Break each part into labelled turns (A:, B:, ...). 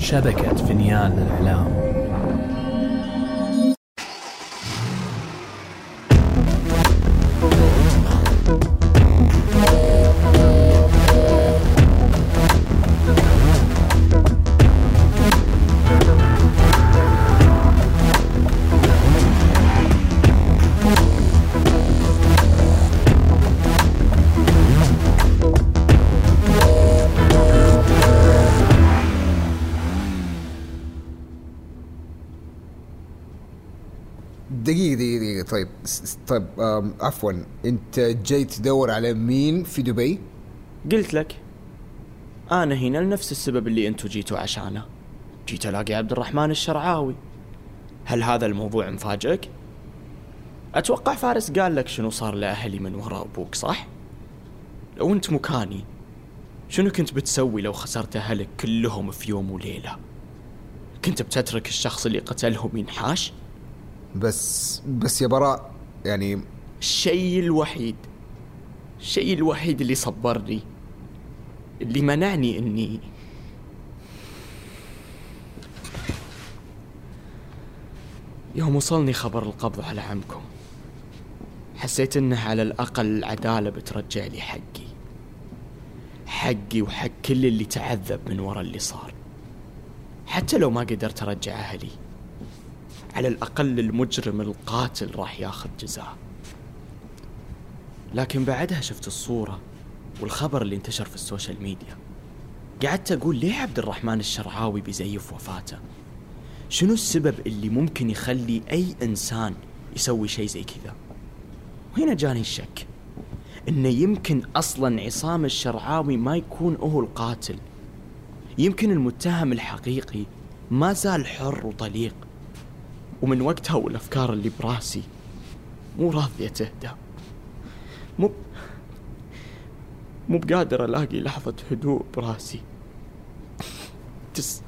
A: شبكة فنيان الإعلام
B: طيب عفوا أنت جاي تدور على مين في دبي؟
C: قلت لك أنا هنا لنفس السبب اللي أنتوا جيتوا عشانه جيت ألاقي عبد الرحمن الشرعاوي هل هذا الموضوع مفاجئك؟ أتوقع فارس قال لك شنو صار لأهلي من وراء أبوك صح؟ لو أنت مكاني شنو كنت بتسوي لو خسرت أهلك كلهم في يوم وليلة؟ كنت بتترك الشخص اللي قتلهم ينحاش؟
B: بس بس يا براء يعني
C: الشيء الوحيد الشيء الوحيد اللي صبرني اللي منعني إني يوم وصلني خبر القبض على عمكم. حسيت إنه على الأقل العدالة بترجع لي حقي. حقي وحق كل اللي تعذب من ورا اللي صار. حتى لو ما قدرت أرجع أهلي. على الأقل المجرم القاتل راح ياخذ جزاء. لكن بعدها شفت الصورة والخبر اللي انتشر في ال social media. قعدت أقول ليه عبد الرحمن الشرعاوي بيزيف وفاته؟ شنو السبب اللي ممكن يخلي أي إنسان يسوي شيء زي كذا؟ وهنا جاني الشك. إنه يمكن أصلا عصام الشرعاوي ما يكون هو القاتل. يمكن المتهم الحقيقي ما زال حر وطليق ومن وقتها والأفكار اللي براسي مو راضية تهدى. مو مو بقادر ألاقي لحظة هدوء براسي. تس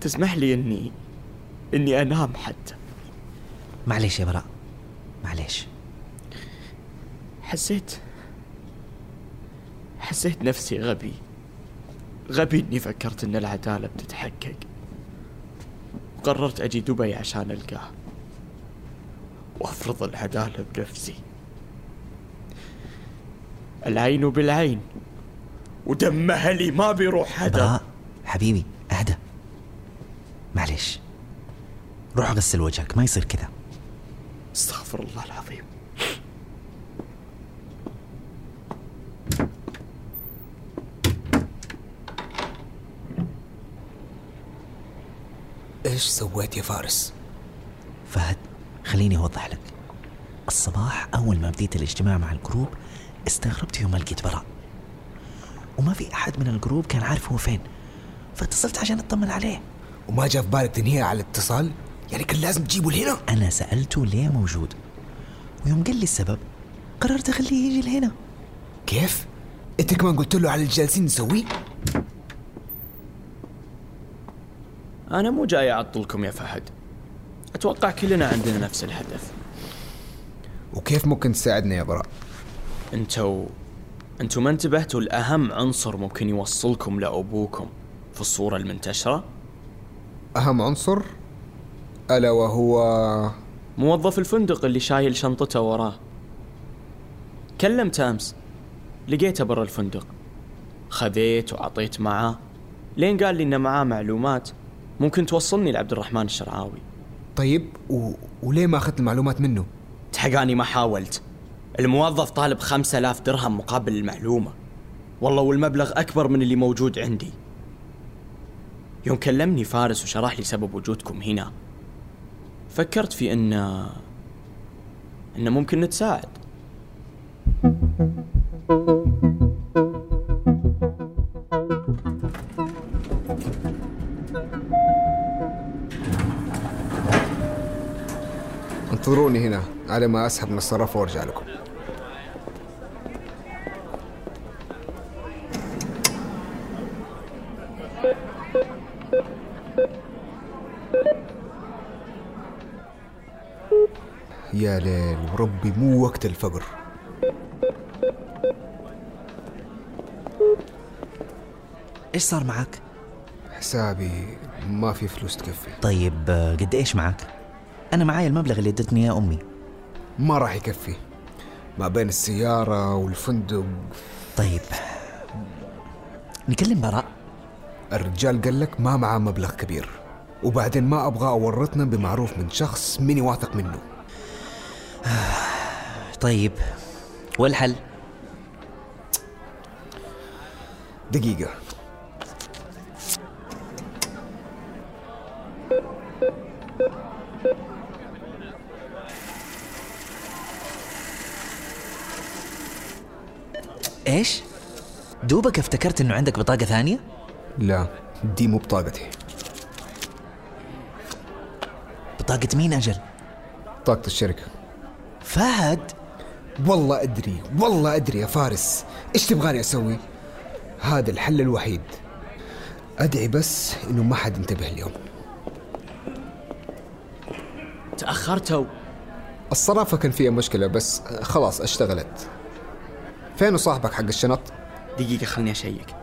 C: تسمح لي إني إني أنام حتى.
D: معليش يا براء. معليش.
C: حسيت حسيت نفسي غبي. غبي إني فكرت إن العدالة بتتحقق. وقررت أجي دبي عشان ألقاه. وأفرض العدالة بنفسي. العين بالعين. ودم أهلي ما بيروح حدا.
D: براء حبيبي أهدى. معليش. روح غسل وجهك ما يصير كذا.
C: استغفر الله العظيم.
B: إيش سويت يا فارس؟
D: فهد خليني أوضح لك الصباح أول ما بديت الاجتماع مع ال group استغربت يوم ما لقيت براء وما في أحد من ال group كان عارف هو فين فاتصلت عشان أطمن عليه
B: وما جاء في بالك تنهيها على الاتصال؟ يعني كان لازم تجيبه لهنا؟
D: أنا سألته ليه موجود ويوم قال لي السبب قررت أخليه يجي لهنا
B: كيف؟ أنت كمان قلت له على اللي جالسين نسويه؟
C: أنا مو جاي أعطلكم يا فهد. أتوقع كلنا عندنا نفس الهدف.
B: وكيف ممكن تساعدنا يا براء؟
C: أنتوا أنتوا ما انتبهتوا لأهم عنصر ممكن يوصلكم لأبوكم في الصورة المنتشرة؟
B: أهم عنصر؟ ألا وهو
C: موظف الفندق اللي شايل شنطته وراه. كلمت أمس. لقيته برا الفندق. خذيت وعطيت معاه. لين قال لي إنه معاه معلومات. ممكن توصلني لعبد الرحمن الشرعاوي.
B: طيب و... وليه ما أخذت المعلومات منه؟
C: تحقاني ما حاولت. الموظف طالب خمسة آلاف درهم مقابل المعلومة. والله والمبلغ أكبر من اللي موجود عندي. يوم كلمني فارس وشرح لي سبب وجودكم هنا. فكرت في إن إن ممكن نتساعد.
B: انتظروني هنا على ما اسحب من الصرافة وأرجع لكم. يا ليل وربي مو وقت الفقر.
D: إيش صار معك؟
B: حسابي ما في فلوس تكفي.
D: طيب قد إيش معك؟ أنا معاي المبلغ اللي ادتني إياه أمي.
B: ما راح يكفي. ما بين السيارة والفندق.
D: طيب. نكلم براء.
B: الرجال قال لك ما معاه مبلغ كبير. وبعدين ما أبغى أورطنا بمعروف من شخص ماني واثق منه.
D: طيب. والحل؟
B: دقيقة.
D: إيش؟ دوبك افتكرت إنه عندك بطاقة ثانية؟
B: لا دي مو بطاقتي.
D: بطاقة مين أجل؟
B: بطاقة الشركة.
D: فهد؟
B: والله أدري والله أدري يا فارس. إيش تبغاني أسوي؟ هذا الحل الوحيد. أدعي بس إنه ما حد انتبه اليوم.
C: تأخرتوا.
B: الصرافة كان فيها مشكلة بس خلاص اشتغلت. فين صاحبك حق الشنط؟
C: دقيقة خلني أشيك.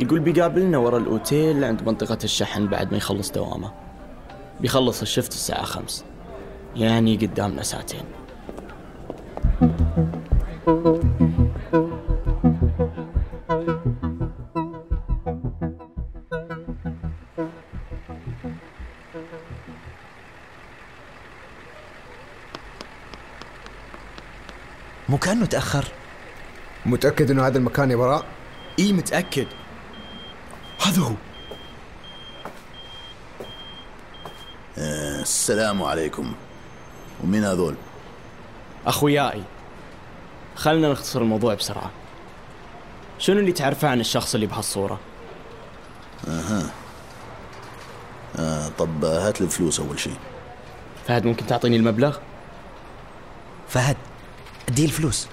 C: يقول بيقابلنا ورا الأوتيل عند منطقة الشحن بعد ما يخلص دوامه. بيخلص الشفت الساعة خمس. يعني قدامنا ساعتين.
D: مو كانه تاخر
B: متأكد إنه هذا المكان يا براء
C: إي متأكد. هذا هو.
E: السلام عليكم. ومين هذول؟
C: أخوياي. خلنا نختصر الموضوع بسرعة. شنو اللي تعرفه عن الشخص اللي بهالصورة؟
E: آه طب هات لي الفلوس أول شيء.
C: فهد ممكن تعطيني المبلغ؟
D: فهد اديه الفلوس.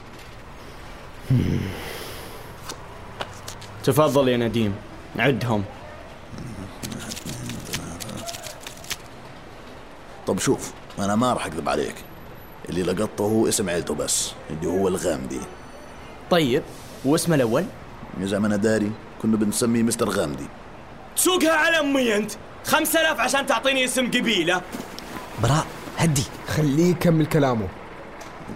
C: تفضل يا نديم. عدهم.
E: طب شوف أنا ما راح أكذب عليك. اللي لقطته هو اسم عيلته بس اللي هو الغامدي
C: طيب واسمه الأول؟
E: إذا ما أنا داري كنا بنسميه مستر غامدي
C: تسوقها على أمي أنت. خمسة آلاف عشان تعطيني اسم قبيلة.
D: براء هدي.
B: خليه يكمل كلامه.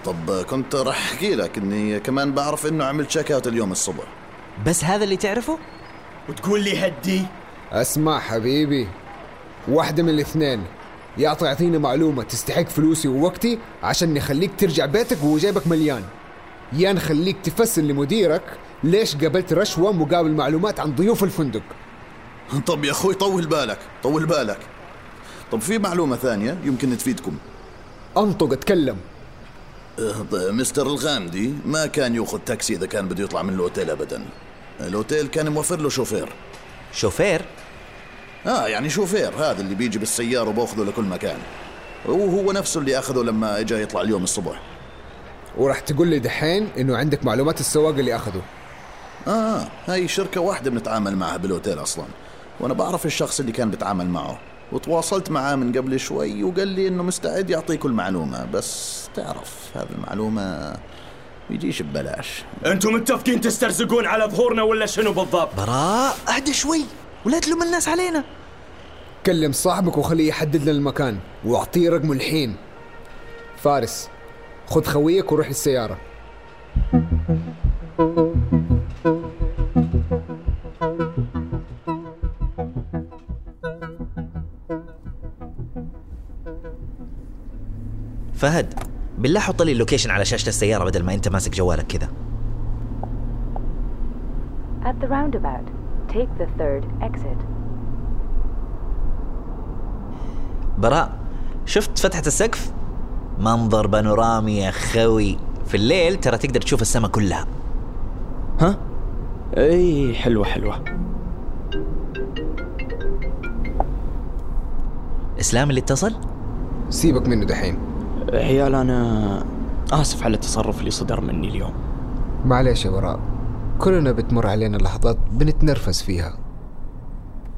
E: طب كنت راح أحكي لك إني كمان بعرف إنه عمل check out اليوم الصبح.
D: بس هذا اللي تعرفه؟
C: وتقول لي هدي.
B: اسمع حبيبي واحدة من الاثنين. يا تعطيني معلومة تستحق فلوسي ووقتي عشان نخليك ترجع بيتك وهو جيبك مليان. يا نخليك تفسر لمديرك ليش قبلت رشوة مقابل معلومات عن ضيوف الفندق.
E: طب يا أخوي طول بالك طول بالك. طب في معلومة ثانية يمكن تفيدكم.
B: أنطق
E: أتكلم. مستر الغامدي ما كان ياخذ تاكسي إذا كان بده يطلع من الأوتيل ابدا. الأوتيل كان موفر له شوفير.
D: شوفير؟
E: آه يعني شوفير هذا اللي بيجي بالسيارة وبأخذه لكل مكان. وهو نفسه اللي أخذه لما اجى يطلع اليوم الصبح.
B: وراح تقول لي دحين إنه عندك معلومات السواق اللي أخذه.
E: آه هاي شركة واحدة بنتعامل معها بالأوتيل أصلا. وأنا بعرف الشخص اللي كان بتعامل معه. وتواصلت معاه من قبل شوي وقال لي إنه مستعد يعطيكم المعلومة بس تعرف هذه المعلومة بيجيش ببلاش.
C: أنتم متفقين تسترزقون على ظهورنا ولا شنو بالضبط؟
D: براء أهدى شوي ولا تلوم الناس علينا.
B: كلم صاحبك وخليه يحدد لنا المكان واعطيه رقمه الحين. فارس خذ خويك وروح للسيارة
D: فهد بالله حط لي اللوكيشن على شاشة السيارة بدل ما أنت ماسك جوالك كذا
F: At the roundabout, take the third exit.
D: براء شفت فتحة السقف؟ منظر بانورامي يا خوي في الليل ترى تقدر تشوف السماء كلها
C: ها؟ إي حلوة حلوة
D: إسلام اللي اتصل؟
B: سيبك منه دحين
C: عيال أنا آسف على التصرف اللي صدر مني اليوم.
B: معليش يا براء كلنا بتمر علينا لحظات بنتنرفز فيها.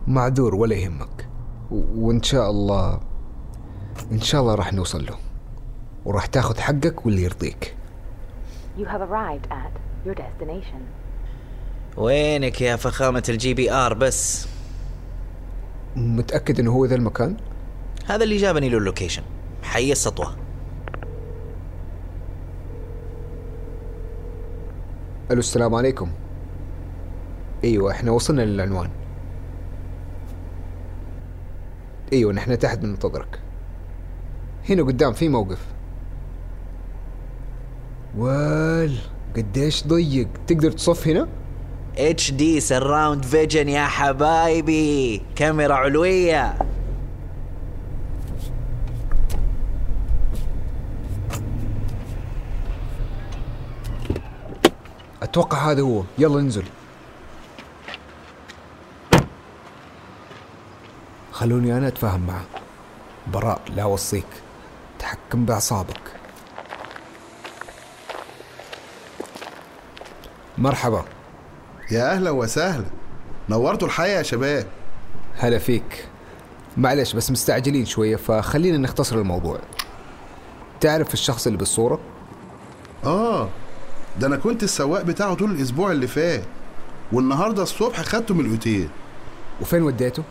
B: معذور ولا يهمك. و- وإن شاء الله إن شاء الله راح نوصل له. وراح تاخذ حقك واللي يرضيك.
F: You have arrived at your destination.
D: وينك يا فخامة ال GPS؟
B: متأكد إنه هو ذا المكان؟
D: هذا اللي جابني له ال location حي السطوة.
B: ألو السلام عليكم. أيوه إحنا وصلنا للعنوان. أيوه نحن تحت بننتظرك هنا قدام في موقف. وال قديش ضيق. تقدر تصف هنا؟
D: HD surround vision يا حبايبي. كاميرا علوية.
B: أتوقع هذا هو. يلا ننزل خلوني أنا أتفاهم معه. براء لا أوصيك. تحكم بأعصابك. مرحبا.
G: يا أهلا وسهلا. نورتوا الحياة يا شباب.
B: هلا فيك. معلش بس مستعجلين شوية فخلينا نختصر الموضوع. تعرف الشخص اللي بالصورة؟
G: آه. ده أنا كنت السواق بتاعه طول الأسبوع اللي فات والنهاردة الصبح خدته من الأوتيل.
B: وفين وديته؟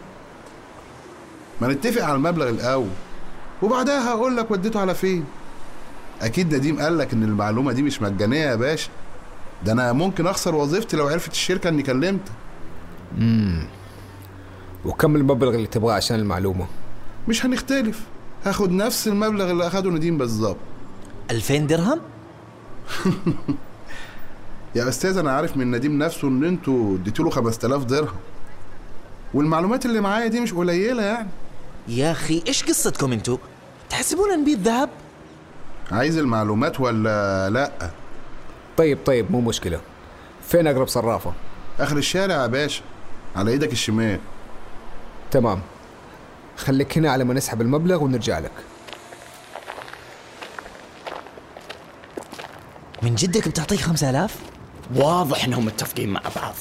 G: ما نتفق على المبلغ الأول وبعدها هقول لك وديته على فين. أكيد نديم قال لك إن المعلومة دي مش مجانية يا باشا. ده أنا ممكن أخسر وظيفتي لو عرفت الشركة إني كلمتك
B: وكم المبلغ اللي تبغاه عشان المعلومة؟
G: مش هنختلف. هاخد نفس المبلغ اللي أخده نديم بالظبط.
D: 2000 درهم؟
G: يا أستاذ أنا عارف من نديم نفسه إن أنتوا اديتوا له 5000 درهم. والمعلومات اللي معايا دي مش قليلة يعني.
D: يا أخي إيش قصتكم انتو تحسبون نبيذ ذهب؟
G: عايز المعلومات ولا لأ؟
B: طيب طيب مو مشكلة. فين أقرب صرافة؟
G: آخر الشارع يا باشا على إيدك الشمال.
B: تمام. خليك هنا على ما نسحب المبلغ ونرجع لك.
D: من جدك بتعطيه 5000
C: واضح إنهم متفقين مع بعض.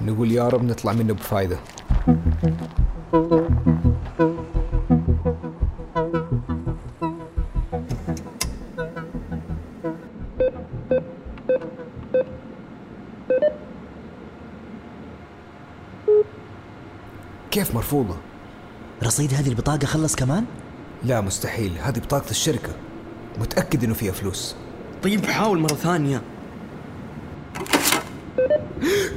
B: نقول يا رب نطلع منه بفايدة. كيف مرفوضة؟
D: رصيد هذه البطاقة خلص كمان؟
B: لا مستحيل. هذه بطاقة الشركة. متأكد إنه فيها فلوس.
C: طيب حاول مرة ثانية.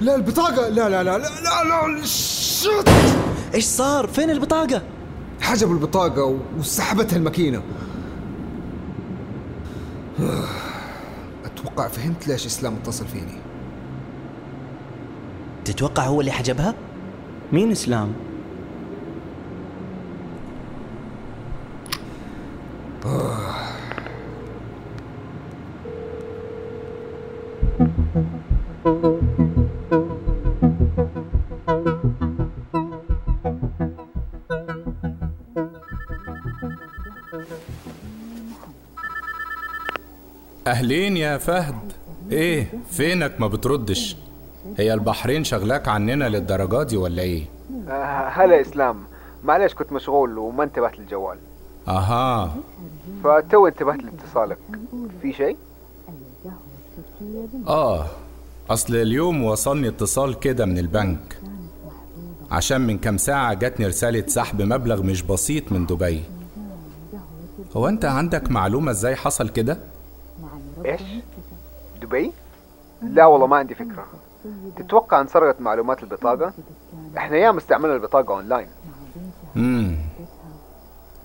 B: لا البطاقة. لا لا لا لا لا, لا شت
D: إيش صار؟ فين البطاقة؟
B: حجبوا البطاقة وسحبتها الماكينة. أتوقع فهمت ليش إسلام اتصل فيني.
D: تتوقع هو اللي حجبها؟
C: مين إسلام؟
H: أهلين يا فهد؟ إيه فينك ما بتردش؟ هي البحرين شغلاك عننا للدرجة دي ولا إيه؟
B: هلا إسلام. معلش كنت مشغول وما انتبهت للجوال.
H: أها.
B: فتو انتبهت لاتصالك. في شيء؟
H: آه أصل اليوم وصلني اتصال كده من البنك. عشان من كام ساعة جاتني رسالة سحب مبلغ مش بسيط من دبي. هو أنت عندك معلومة إزاي حصل كده؟
B: إيش؟ دبي؟ لا والله ما عندي فكرة تتوقع انسرقت معلومات البطاقة؟ إحنا ياما استعملنا البطاقة أونلاين
H: مم.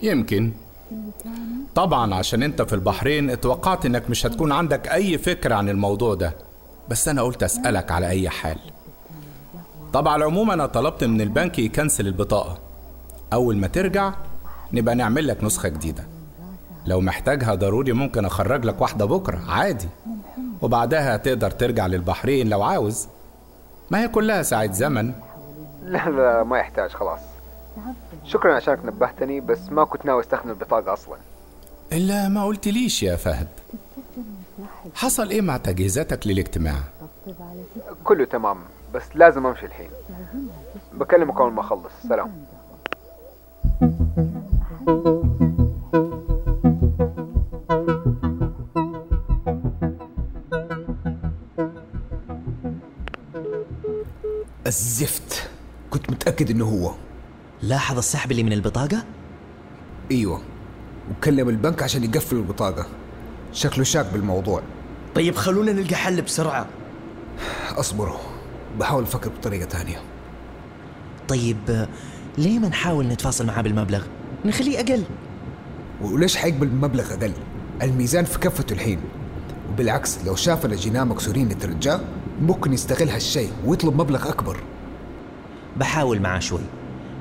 H: يمكن طبعا عشان أنت في البحرين اتوقعت إنك مش هتكون عندك أي فكرة عن الموضوع ده بس أنا قلت أسألك على أي حال طبعا على العموم أنا طلبت من البنك يكنسل البطاقة أول ما ترجع نبقى نعمل لك نسخة جديدة لو محتاجها ضروري ممكن أخرج لك واحدة بكرة عادي. وبعدها تقدر ترجع للبحرين لو عاوز. ما هي كلها ساعة زمن.
B: لا لا ما يحتاج خلاص. شكرا عشانك نبهتني بس ما كنت ناوي أستخدم البطاقة أصلا.
H: إلا ما قلتليش يا فهد؟ حصل إيه مع تجهيزاتك للاجتماع؟
B: كله تمام بس لازم أمشي الحين. بكلمك أول ما أخلص. سلام. الزفت. كنت متأكد إنه هو.
D: لاحظ السحب اللي من البطاقة؟
B: إيوه. وكلم البنك عشان يقفلوا البطاقة. شكله شاك بالموضوع.
C: طيب خلونا نلقى حل بسرعة.
B: أصبروا. بحاول أفكر بطريقة تانية.
D: طيب ليه ما نحاول نتفاصل معاه بالمبلغ؟ نخليه أقل.
B: وليش حيقبل بمبلغ أقل؟ الميزان في كفته الحين. وبالعكس لو شافنا جيناه مكسورين نترجاه ممكن يستغل هالشيء ويطلب مبلغ أكبر.
D: بحاول معاه شوي.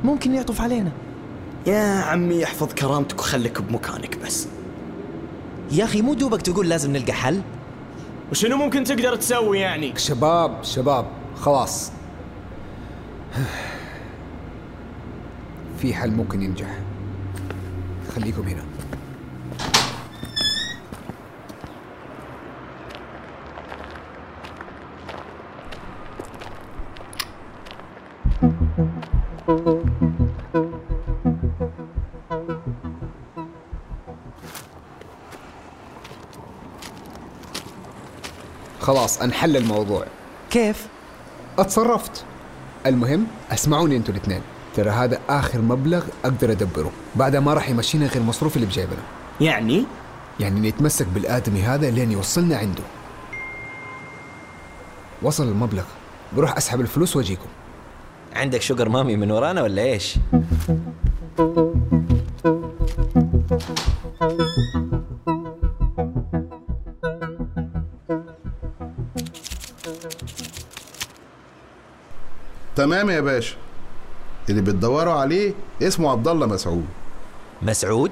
D: ممكن يعطف علينا.
C: يا عمي احفظ كرامتك وخليك بمكانك بس.
D: يا أخي مو دوبك تقول لازم نلقى حل؟
C: وشنو ممكن تقدر تسوي يعني؟
B: شباب شباب خلاص. في حل ممكن ينجح. خليكم هنا. خلاص انحل الموضوع.
D: كيف؟
B: اتصرفت. المهم اسمعوني أنتوا الاثنين. ترى هذا آخر مبلغ أقدر أدبره. بعدها ما راح يمشينا غير المصروف اللي بجيبنا.
C: يعني؟
B: يعني نتمسك بالآدمي هذا لين يوصلنا عنده. وصل المبلغ. بروح أسحب الفلوس وأجيكم.
D: عندك شوجر مامي من ورانا ولا إيش؟
G: تمام يا باشا. اللي بتدوروا عليه اسمه عبد الله مسعود.
D: مسعود؟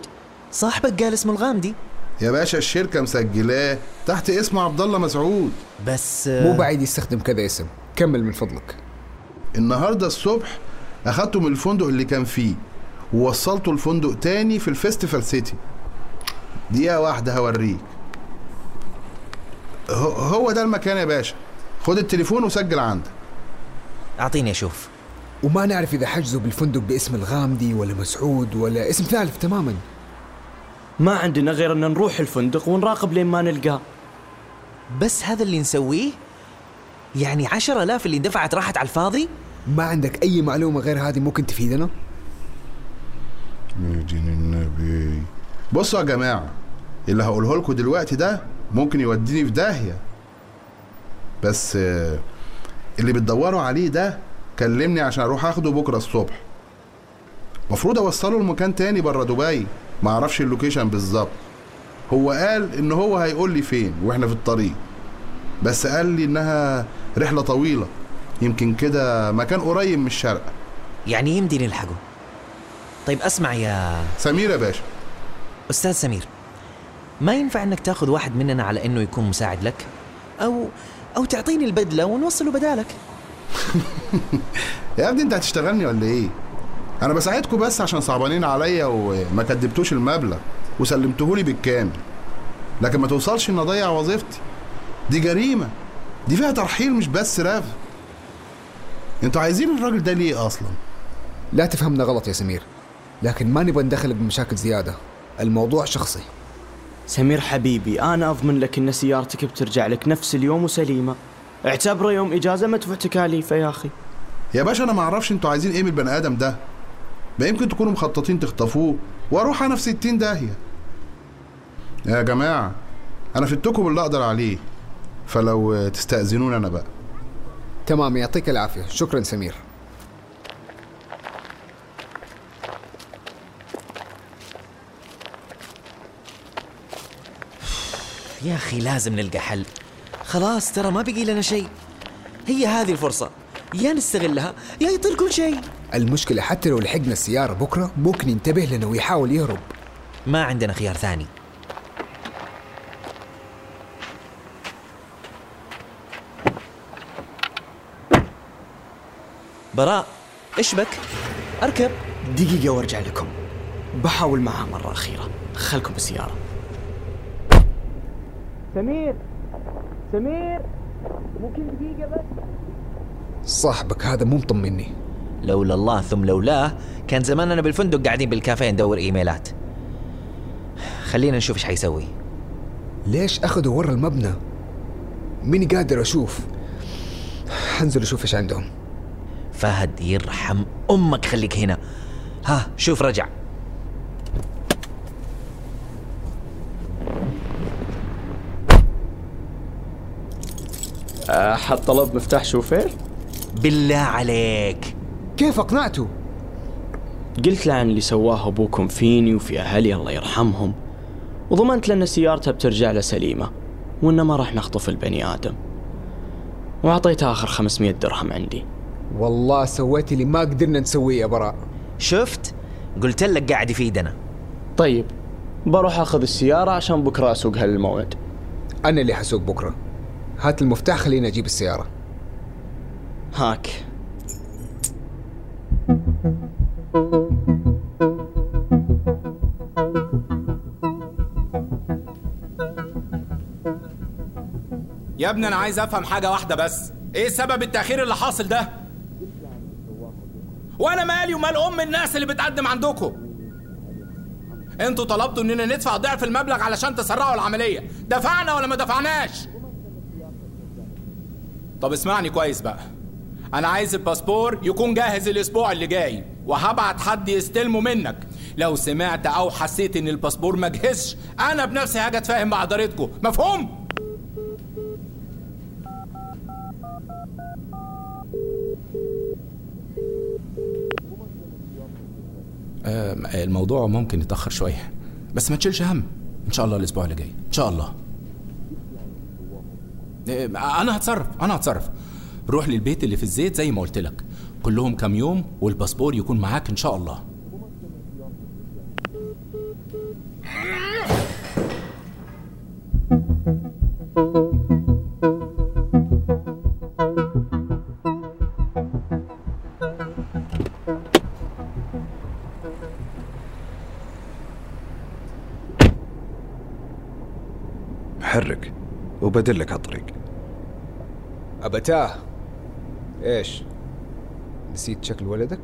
D: صاحبك قال اسمه الغامدي
G: يا باشا الشركة مسجلاه تحت اسم عبد الله مسعود.
D: بس
B: مو بعيد يستخدم كذا اسم. كمل من فضلك.
G: النهارده الصبح اخدته من الفندق اللي كان فيه ووصلته لفندق تاني في الفيستيفال سيتي. دقيقة واحدة هوريك. هو- هو ده المكان يا باشا. خد التليفون وسجل عندك.
D: أعطيني أشوف.
B: وما نعرف إذا حجزوا بالفندق باسم الغامدي ولا مسعود ولا اسم ثالث تماما.
C: ما عندنا غير أن نروح الفندق ونراقب لين ما نلقاه
D: بس هذا اللي نسويه؟ يعني عشرة آلاف اللي اندفعت راحت على الفاضي؟
B: ما عندك أي معلومة غير هذه ممكن تفيدنا؟
G: يا دين النبي بصوا يا جماعة اللي هقوله لكم دلوقتي ده ممكن يوديني في داهية. بس آه، اللي بتدوروا عليه ده كلمني عشان أروح أخده بكرة الصبح. مفروض أوصله لمكان تاني بره دبي. ما أعرفش اللوكيشن بالظبط. هو قال إن هو هيقول لي فين وإحنا في الطريق. بس قال لي إنها رحلة طويلة. يمكن كده مكان قريب من الشرق
D: يعني يمدي نلحقه طيب اسمع يا
G: سمير يا باشا.
D: أستاذ سمير ما ينفع إنك تاخذ واحد مننا على إنه يكون مساعد لك؟ أو أو تعطيني البدلة ونوصله بدالك.
G: يا ابني أنت هتشتغلني ولا إيه؟ أنا بساعدكم بس عشان صعبانين عليا وما كدبتوش المبلغ. وسلمتهولي بالكامل. لكن ما توصلش ان أضيع وظيفتي. دي جريمة. دي فيها ترحيل مش بس رفض. أنتوا عايزين الراجل ده ليه أصلا؟
B: لا تفهمنا غلط يا سمير لكن ما نبغى ندخلك بمشاكل زيادة الموضوع شخصي.
C: سمير حبيبي أنا أضمن لك إن سيارتك بترجع لك نفس اليوم وسليمة. اعتبره يوم إجازة مدفوع تكاليفه يا أخي.
G: يا باشا أنا ما أعرفش أنتوا عايزين إيه من البني آدم ده. ما يمكن تكونوا مخططين تخطفوه وأروح أنا في 60 داهية. يا جماعة أنا فدتكم اللي أقدر عليه فلو تستأذنوني أنا بقى.
B: تمام يعطيك العافية. شكرا سمير.
D: يا أخي لازم نلقى حل. خلاص ترى ما بقي لنا شيء. هي هذه الفرصة. يا نستغلها يا يطير كل شيء.
B: المشكلة حتى لو لحقنا السيارة بكرة ممكن ينتبه لنا ويحاول يهرب.
D: ما عندنا خيار ثاني. براء إيش بك؟ أركب.
C: دقيقة وأرجع لكم. بحاول معها مرة أخيرة. خلكم بالسياره سمير سمير. ممكن دقيقة بس؟
B: صاحبك هذا مو مطمني
D: لولا الله ثم لولاه كان زماننا بالفندق قاعدين بالكافيه ندور إيميلات. خلينا نشوف إيش حيسوي.
B: ليش أخذوا ورا المبنى؟ ماني قادر أشوف. حنزل أشوف إيش عندهم.
D: فهد يرحم أمك. خليك هنا. ها شوف رجع.
C: أحد طلب مفتاح شوفير؟
D: بالله عليك.
B: كيف أقنعته؟
C: قلت له عن اللي سواه أبوكم فيني وفي أهلي الله يرحمهم. وضمنت له أن سيارته بترجع له سليمة وإنه ما راح نخطف البني آدم. وأعطيته آخر 500 درهم عندي.
B: والله سويت اللي ما قدرنا نسويه يا براء.
D: شفت؟ قلت لك قاعد يفيدنا.
C: طيب بروح أخذ السيارة عشان بكرة أسوقها للموعد
B: أنا اللي حسوق بكرة. هات المفتاح خليني أجيب السيارة.
C: هاك.
H: يا ابني أنا عايز أفهم حاجة واحدة بس. إيه سبب التأخير اللي حاصل ده؟ وأنا مالي ومال ام الناس اللي بتقدم عندكم. أنتوا طلبتوا اننا ندفع ضعف المبلغ علشان تسرعوا العملية. دفعنا ولا ما دفعناش؟ طب اسمعني كويس بقى. أنا عايز الباسبور يكون جاهز الأسبوع اللي جاي وهبعت حد يستلمه منك. لو سمعت أو حسيت ان الباسبور ما جهزش أنا بنفسي هاجي اتفاهم مع ادارتكم. مفهوم؟ الموضوع ممكن يتأخر شوية بس ما تشيلش هم. إن شاء الله الأسبوع اللي جاي. إن شاء الله. أنا هتصرف أنا هتصرف. روح للبيت اللي في الزيت زي ما قلت لك. كلهم كام يوم والباسبور يكون معاك إن شاء الله.
I: حرك وبدلك على الطريق
B: أبتاه. إيش؟ نسيت شكل ولدك؟